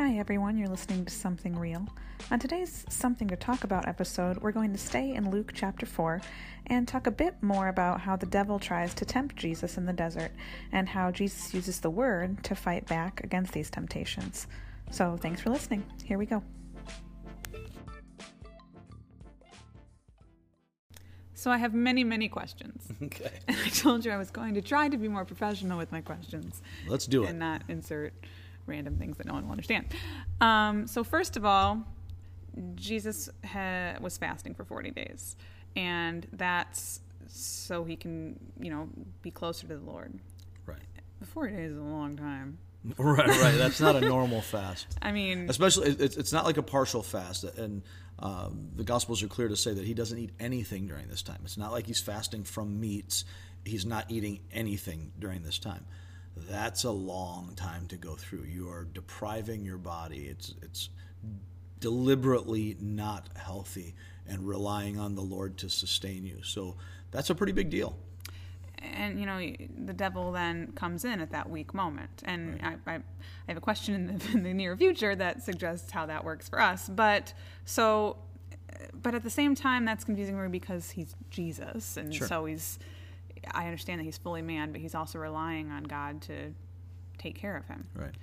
Hi, everyone. You're listening to Something Real. On today's Something to Talk About episode, we're going to stay in Luke chapter 4 and talk a bit more about how the devil tries to tempt Jesus in the desert and how Jesus uses the word to fight back against these temptations. So, thanks for listening. Here we go. So, I have many, many questions. Okay. And I told you I was going to try to be more professional with my questions. Let's do it. And not insert random things that no one will understand. Um, so, first of all, Jesus ha- was fasting for 40 days, and that's so he can, you know, be closer to the Lord. Right. 40 days is a long time. Right, right. That's not a normal fast. I mean, Especially, it's, it's not like a partial fast. And um, the Gospels are clear to say that he doesn't eat anything during this time. It's not like he's fasting from meats. He's not eating anything during this time. That's a long time to go through. You are depriving your body. It's it's deliberately not healthy and relying on the Lord to sustain you. So that's a pretty big deal. and you know the devil then comes in at that weak moment and I, I, I have a question in the, in the near future that suggests how that works for us but so but at the same time that's confusing me because he's jesus and Sure. so he's i understand that he's fully man but he's also relying on god to take care of him Right.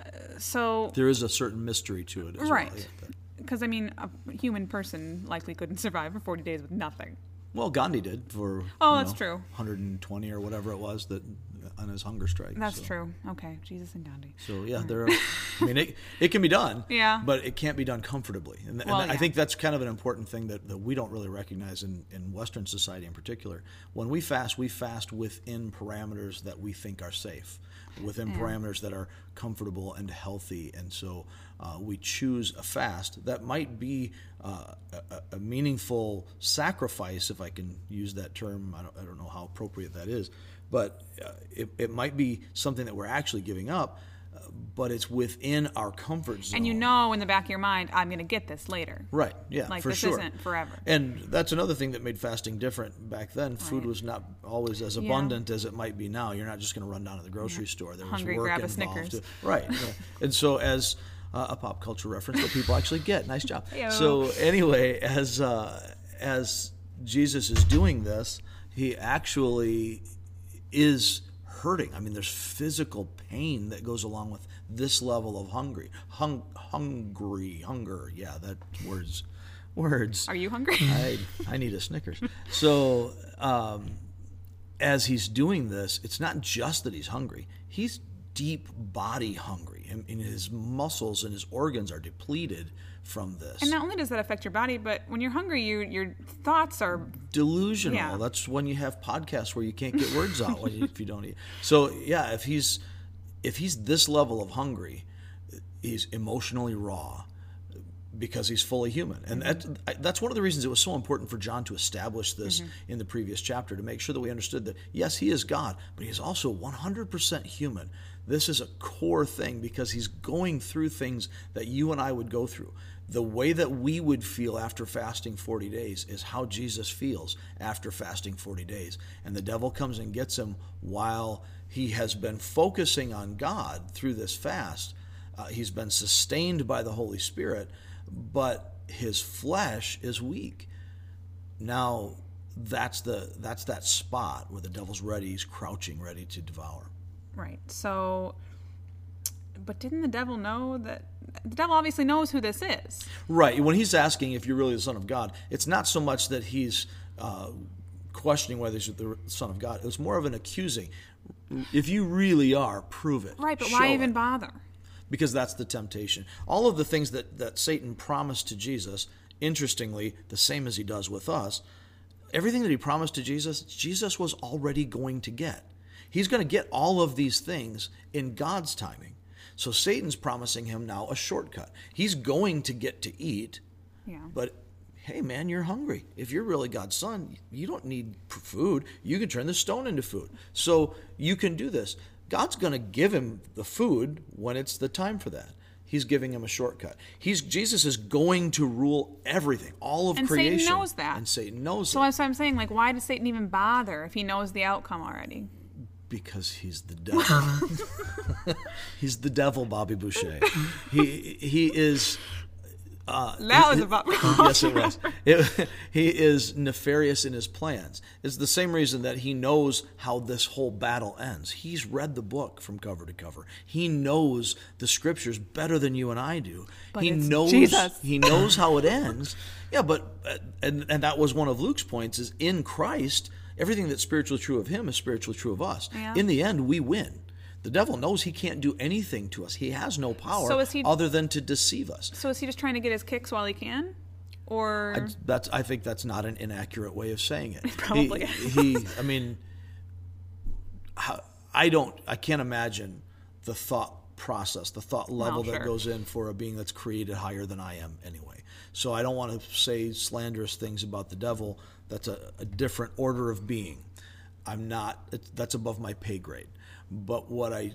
Uh, so There is a certain mystery to it well. right Yeah. because i mean a human person likely couldn't survive for 40 days with nothing Well, Gandhi did for Oh, that's true. 120 or whatever it was that on his hunger strike. that's so. true okay jesus and gandhi So yeah, there. Are, I mean, it, it can be done. Yeah. But it can't be done comfortably, and, and Well, I think that's kind of an important thing that, that we don't really recognize in, in Western society in particular. When we fast, we fast within parameters that we think are safe, within parameters that are comfortable and healthy, and so uh, we choose a fast. That might be uh, a, a meaningful sacrifice, if I can use that term. I don't, I don't know how appropriate that is, but uh, it, it might be something that we're actually giving up but it's within our comfort zone. and you know in the back of your mind i'm going to get this later right? Yeah, Like, for this sure. isn't forever. And that's another thing that made fasting different back then. Food was not always as Yeah. abundant as it might be now. You're not just going to run down to the grocery store. There was Hungry, work grab a involved. Snickers. Right. yeah. And so as uh, a pop culture reference that people actually get, nice job. Heyo. So anyway, as uh, as Jesus is doing this, he actually is hurting. I mean, there's physical pain that goes along with this level of hungry, hung, hungry, hunger. Yeah, that words, words. Are you hungry? I I need a Snickers. So um, as he's doing this, it's not just that he's hungry. He's deep body hungry, and, and his muscles and his organs are depleted from this. and not only does that affect your body, but when you're hungry, you, your thoughts are delusional. Yeah. That's when you have podcasts where you can't get words out if you don't eat. So yeah, if he's if he's this level of hungry, he's emotionally raw because he's fully human, and that, that's one of the reasons it was so important for John to establish this mm-hmm. in the previous chapter to make sure that we understood that yes, he is God, but he is also 100% human. This is a core thing because he's going through things that you and I would go through. The way that we would feel after fasting 40 days is how Jesus feels after fasting 40 days. And the devil comes and gets him while he has been focusing on God through this fast. Uh, he's been sustained by the Holy Spirit, but his flesh is weak. Now, that's the that's that spot where the devil's ready, he's crouching ready to devour. Right. So, but didn't the devil know that? The devil obviously knows who this is. Right. When he's asking if you're really the Son of God, it's not so much that he's uh, questioning whether he's the Son of God. It's more of an accusing. If you really are, prove it. Right, but Show why even it. bother? Because that's the temptation. All of the things that, that Satan promised to Jesus, interestingly, the same as he does with us, everything that he promised to Jesus, Jesus was already going to get. He's going to get all of these things in God's timing. So Satan's promising him now a shortcut. He's going to get to eat, Yeah. but hey, man, you're hungry. If you're really God's son, you don't need food. You can turn the stone into food. So you can do this. God's going to give him the food when it's the time for that. He's giving him a shortcut. He's Jesus is going to rule everything, all of And Satan knows that. And Satan knows So it. that's what I'm saying. Like, why does Satan even bother if he knows the outcome already? Because he's the devil. he's the devil, Bobby Boucher. He he is uh, that was about yes, it was. It, he is nefarious in his plans. It's the same reason that he knows how this whole battle ends. He's read the book from cover to cover. He knows the scriptures better than you and I do. But he knows Jesus. he knows how it ends. Yeah, but uh, and and that was one of Luke's points is in Christ, everything that's spiritually true of him is spiritually true of us. Yeah. In the end, we win. The devil knows he can't do anything to us. He has no power So he- other than to deceive us. So is he just trying to get his kicks while he can, or I, that's I think that's not an inaccurate way of saying it. Probably he, he I mean, I don't. I can't imagine the thought process, the thought level Well, that sure. goes in for a being that's created higher than I am anyway. So I don't want to say slanderous things about the devil. That's a, a different order of being. I'm not. It's, that's above my pay grade. But what I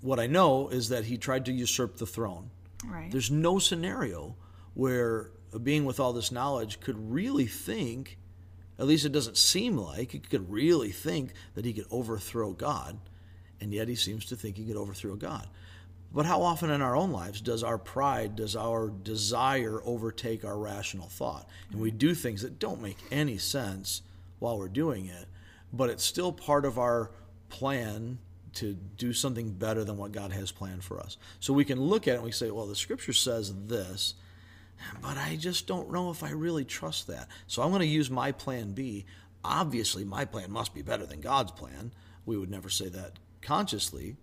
what I know is that he tried to usurp the throne. right? There's no scenario where a being with all this knowledge could really think, at least it doesn't seem like, he could really think that he could overthrow God, and yet he seems to think he could overthrow God. But how often in our own lives does our pride, does our desire overtake our rational thought? And we do things that don't make any sense while we're doing it, but it's still part of our plan to do something better than what God has planned for us. So we can look at it and we say, well, the scripture says this, but I just don't know if I really trust that. So I'm going to use my plan B. Obviously, my plan must be better than God's plan. We would never say that consciously,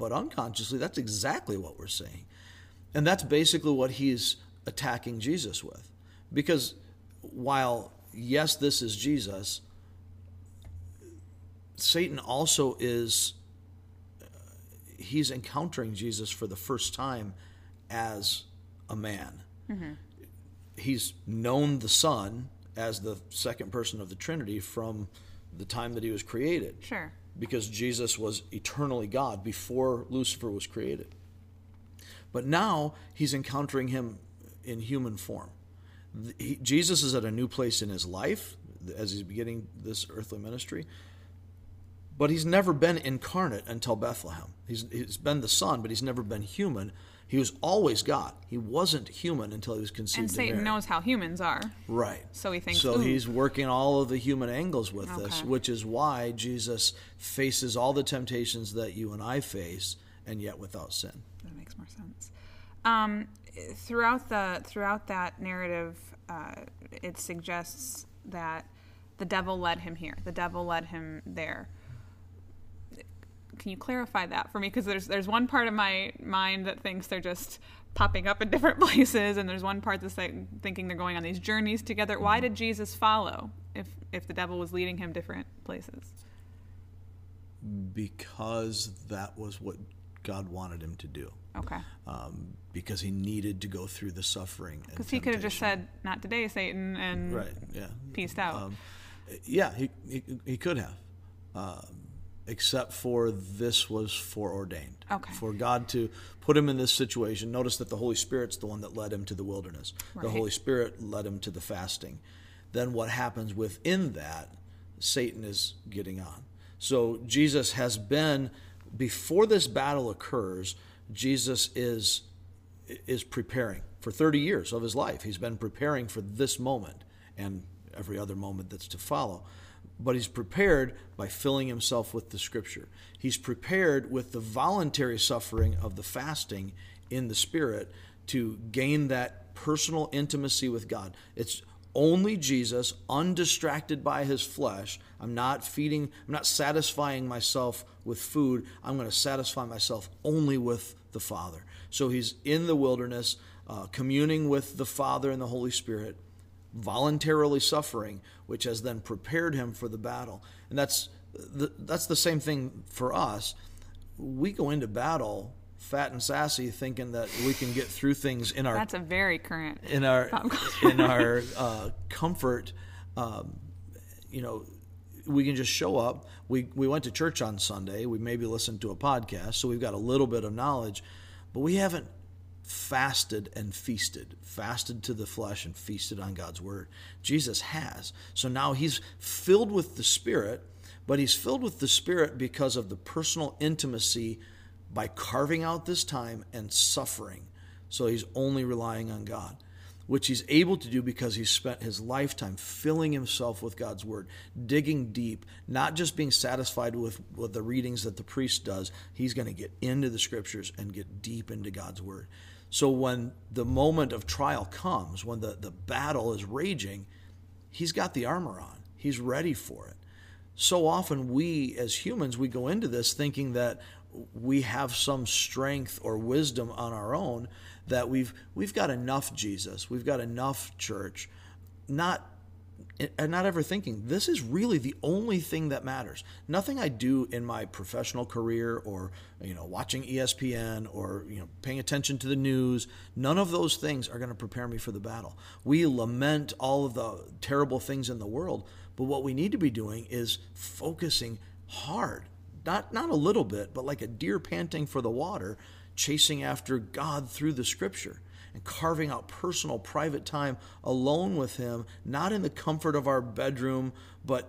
but unconsciously, that's exactly what we're saying. And that's basically what he's attacking Jesus with. Because while, yes, this is Jesus, Satan also is, uh, he's encountering Jesus for the first time as a man. He's known the Son as the second person of the Trinity from the time that he was created sure. Because Jesus was eternally God before Lucifer was created. But now he's encountering him in human form. He- Jesus is at a new place in his life as he's beginning this earthly ministry. But he's never been incarnate until Bethlehem. He's, he's been the Son, but he's never been human. He was always God. He wasn't human until he was conceived. And Satan knows how humans are. Right. So he thinks, So "Ooh." he's working all of the human angles with this, which is why Jesus faces all the temptations that you and I face, and yet without sin. That makes more sense. Um, throughout the throughout that narrative, uh, it suggests that the devil led him here. The devil led him there. Can you clarify that for me? Because there's there's one part of my mind that thinks they're just popping up in different places, and there's one part that's like thinking they're going on these journeys together. Why did Jesus follow if if the devil was leading him different places? Because that was what God wanted him to do. Okay, Um, because he needed to go through the suffering. because he could have just said, "Not today, Satan," and Right. Yeah. peaced out. Um, yeah, he, he he could have, um, except for this was foreordained. Okay. For God to put him in this situation. Notice that the Holy Spirit's the one that led him to the wilderness. The Holy Spirit led him to the fasting. Then what happens within that? Satan is getting on. So Jesus has been before this battle occurs. Jesus is is preparing for 30 years of his life. He's been preparing for this moment and every other moment that's to follow. But he's prepared by filling himself with the scripture. He's prepared with the voluntary suffering of the fasting in the spirit to gain that personal intimacy with God. It's only Jesus, undistracted by his flesh. I'm not feeding, I'm not satisfying myself with food. I'm going to satisfy myself only with the Father. So he's in the wilderness, uh, communing with the Father and the Holy Spirit, voluntarily suffering, which has then prepared him for the battle. And that's the, that's the same thing for us. We go into battle fat and sassy, thinking that we can get through things in our That's a very current. in our in our uh, comfort. Um, you know, we can just show up. We we went to church on Sunday. We maybe listened to a podcast, so we've got a little bit of knowledge, but we haven't fasted and feasted, fasted to the flesh and feasted on God's word. Jesus has. So now he's filled with the Spirit, but he's filled with the Spirit because of the personal intimacy by carving out this time and suffering. So he's only relying on God, which he's able to do because he's spent his lifetime filling himself with God's word, digging deep, not just being satisfied with, with the readings that the priest does. He's going to get into the scriptures and get deep into God's word. So when the moment of trial comes, when the, the battle is raging, he's got the armor on. He's ready for it. So often we as humans we go into this thinking that we have some strength or wisdom on our own that we've we've got enough Jesus, we've got enough church, not and not ever thinking this is really the only thing that matters. Nothing I do in my professional career or you know watching ESPN or you know paying attention to the news, none of those things are going to prepare me for the battle. We lament all of the terrible things in the world, but what we need to be doing is focusing hard. Not not a little bit, but like a deer panting for the water, chasing after God through the scripture and carving out personal, private time alone with Him, not in the comfort of our bedroom, but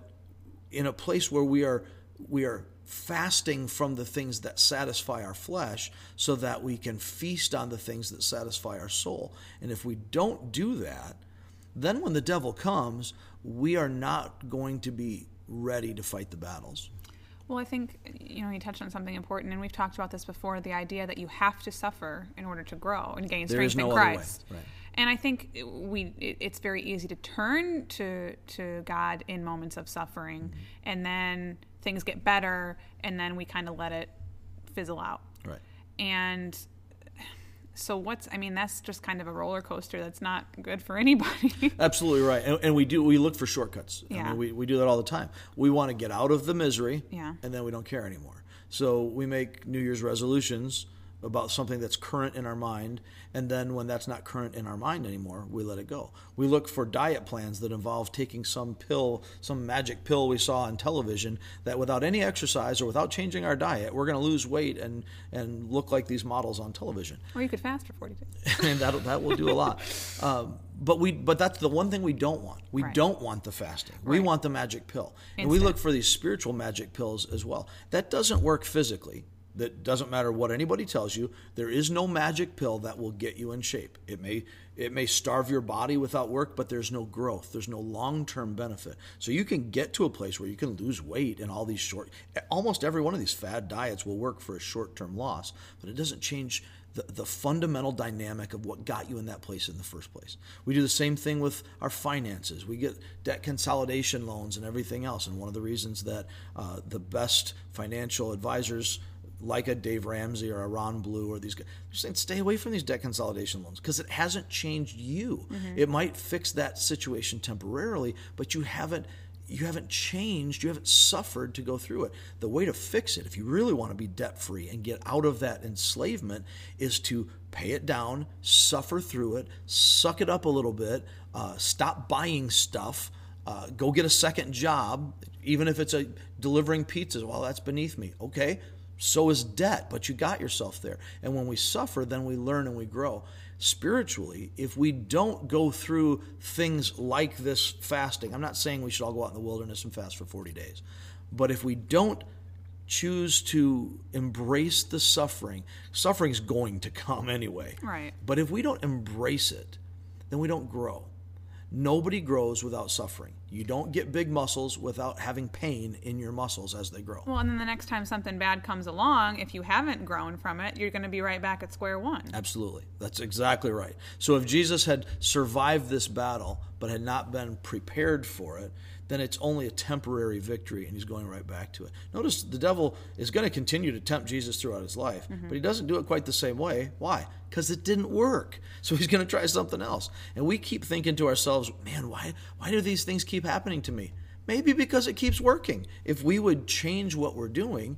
in a place where we are we are fasting from the things that satisfy our flesh so that we can feast on the things that satisfy our soul. And if we don't do that, then when the devil comes, we are not going to be ready to fight the battles. Well, I think you know you touched on something important, and we've talked about this before: the idea that you have to suffer in order to grow and gain strength no in Christ. Right. And I think we it's very easy to turn to to God in moments of suffering, mm-hmm. and then things get better, and then we kind of let it fizzle out. Right. And so what's i mean that's just kind of a roller coaster that's not good for anybody. Absolutely right. And, and, we do we look for shortcuts. Yeah. I mean, we, we do that all the time. We want to get out of the misery yeah. and then we don't care anymore. So we make new year's resolutions about something that's current in our mind, and then when that's not current in our mind anymore, we let it go. We look for diet plans that involve taking some pill, some magic pill we saw on television that without any exercise or without changing our diet, we're going to lose weight and, and look like these models on television. Or you could fast for 40 days. and that, that will do a lot. Um, but we but that's the one thing we don't want. We right. don't want the fasting. We want the magic pill. Instant. And we look for these spiritual magic pills as well. That doesn't work physically that doesn't matter what anybody tells you there is no magic pill that will get you in shape it may it may starve your body without work but there's no growth there's no long-term benefit so you can get to a place where you can lose weight and all these short almost every one of these fad diets will work for a short-term loss but it doesn't change the, the fundamental dynamic of what got you in that place in the first place. We do the same thing with our finances. We get debt consolidation loans and everything else. And one of the reasons that uh, the best financial advisors like a Dave Ramsey or a Ron Blue or these guys. They're saying stay away from these debt consolidation loans because it hasn't changed you. Mm-hmm. It might fix that situation temporarily, but you haven't you haven't changed, you haven't suffered to go through it. The way to fix it, if you really want to be debt free and get out of that enslavement, is to pay it down, suffer through it, suck it up a little bit, uh, stop buying stuff. Uh, go get a second job, even if it's a delivering pizzas. Well, that's beneath me. Okay, so is debt, but you got yourself there. And when we suffer, then we learn and we grow. Spiritually, if we don't go through things like this fasting, I'm not saying we should all go out in the wilderness and fast for 40 days, but if we don't choose to embrace the suffering, suffering is going to come anyway. Right. But if we don't embrace it, then we don't grow. Nobody grows without suffering. You don't get big muscles without having pain in your muscles as they grow. Well, and then the next time something bad comes along, if you haven't grown from it, you're going to be right back at square one. Absolutely. That's exactly right. So if Jesus had survived this battle but had not been prepared for it, then it's only a temporary victory and he's going right back to it. Notice the devil is going to continue to tempt Jesus throughout his life, mm-hmm. but he doesn't do it quite the same way. Why? Because it didn't work. So he's going to try something else. And we keep thinking to ourselves, man, why, why do these things keep happening to me? Maybe because it keeps working. If we would change what we're doing,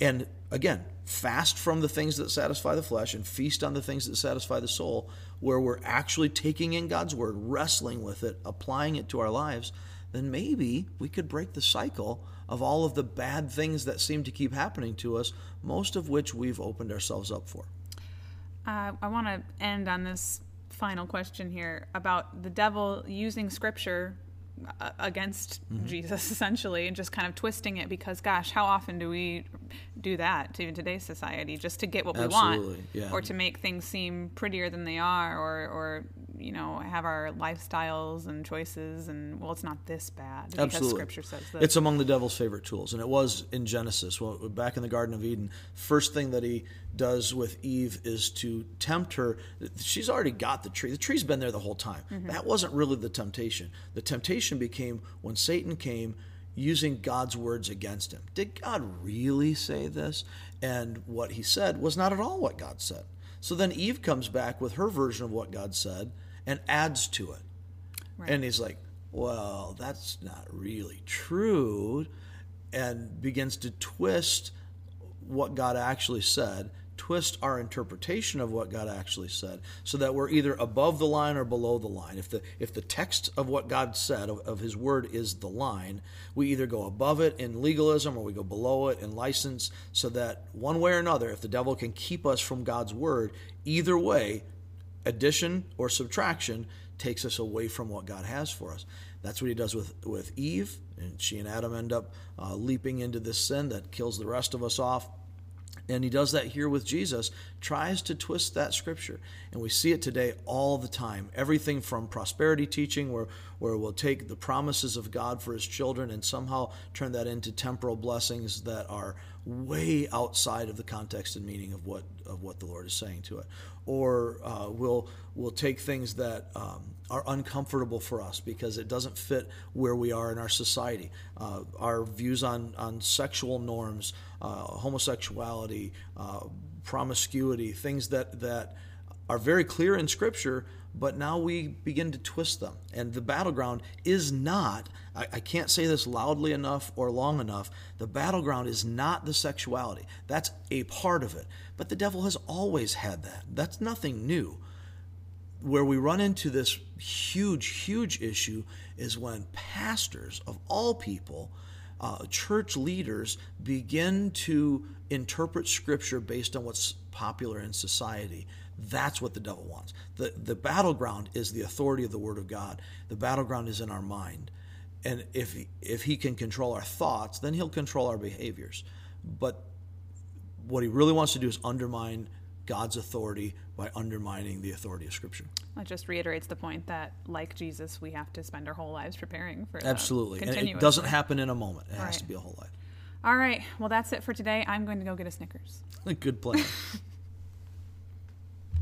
and again, fast from the things that satisfy the flesh and feast on the things that satisfy the soul, where we're actually taking in God's word, wrestling with it, applying it to our lives, then maybe we could break the cycle of all of the bad things that seem to keep happening to us, most of which we've opened ourselves up for. Uh, I want to end on this final question here about the devil using scripture against Jesus essentially and just kind of twisting it because gosh how often do we do that to even today's society just to get what we want yeah. or to make things seem prettier than they are or or you know have our lifestyles and choices and well it's not this bad because Absolutely. scripture says this It's among the devil's favorite tools, and it was in Genesis. Well, back in the Garden of Eden, first thing that he does with Eve is to tempt her. She's already got the tree. The tree's been there the whole time. Mm-hmm. That wasn't really the temptation. The temptation became when Satan came using God's words against him. Did God really say this? And what he said was not at all what God said. So then Eve comes back with her version of what God said and adds to it. And he's like, well, that's not really true. And begins to twist what God actually said, twist our interpretation of what God actually said, so that we're either above the line or below the line. If the if the text of what God said of, of His Word is the line, we either go above it in legalism or we go below it in license. So that one way or another, if the devil can keep us from God's Word, either way, addition or subtraction takes us away from what God has for us. That's what he does with, with Eve, and she and Adam end up uh, leaping into this sin that kills the rest of us off. And he does that here with Jesus, tries to twist that scripture. And we see it today all the time. Everything from prosperity teaching, where, where we'll take the promises of God for his children and somehow turn that into temporal blessings that are way outside of the context and meaning of what, of what the Lord is saying to it. Or uh, we'll, we'll take things that um, are uncomfortable for us because it doesn't fit where we are in our society. Uh, our views on, on sexual norms, uh, homosexuality, uh, promiscuity, things that, that are very clear in Scripture, but now we begin to twist them. And the battleground is not, I, I can't say this loudly enough or long enough, the battleground is not the sexuality. That's a part of it. But the devil has always had that. That's nothing new where we run into this huge, huge issue is when pastors of all people, uh, church leaders, begin to interpret Scripture based on what's popular in society. That's what the devil wants. The, the battleground is the authority of the Word of God, the battleground is in our mind. And if, if he can control our thoughts, then he'll control our behaviors. But what he really wants to do is undermine God's authority by undermining the authority of Scripture. That just reiterates the point that, like Jesus, we have to spend our whole lives preparing for Absolutely. And it doesn't happen in a moment, it has Right. to be a whole life. All right. Well, that's it for today. I'm going to go get a Snickers. Good plan.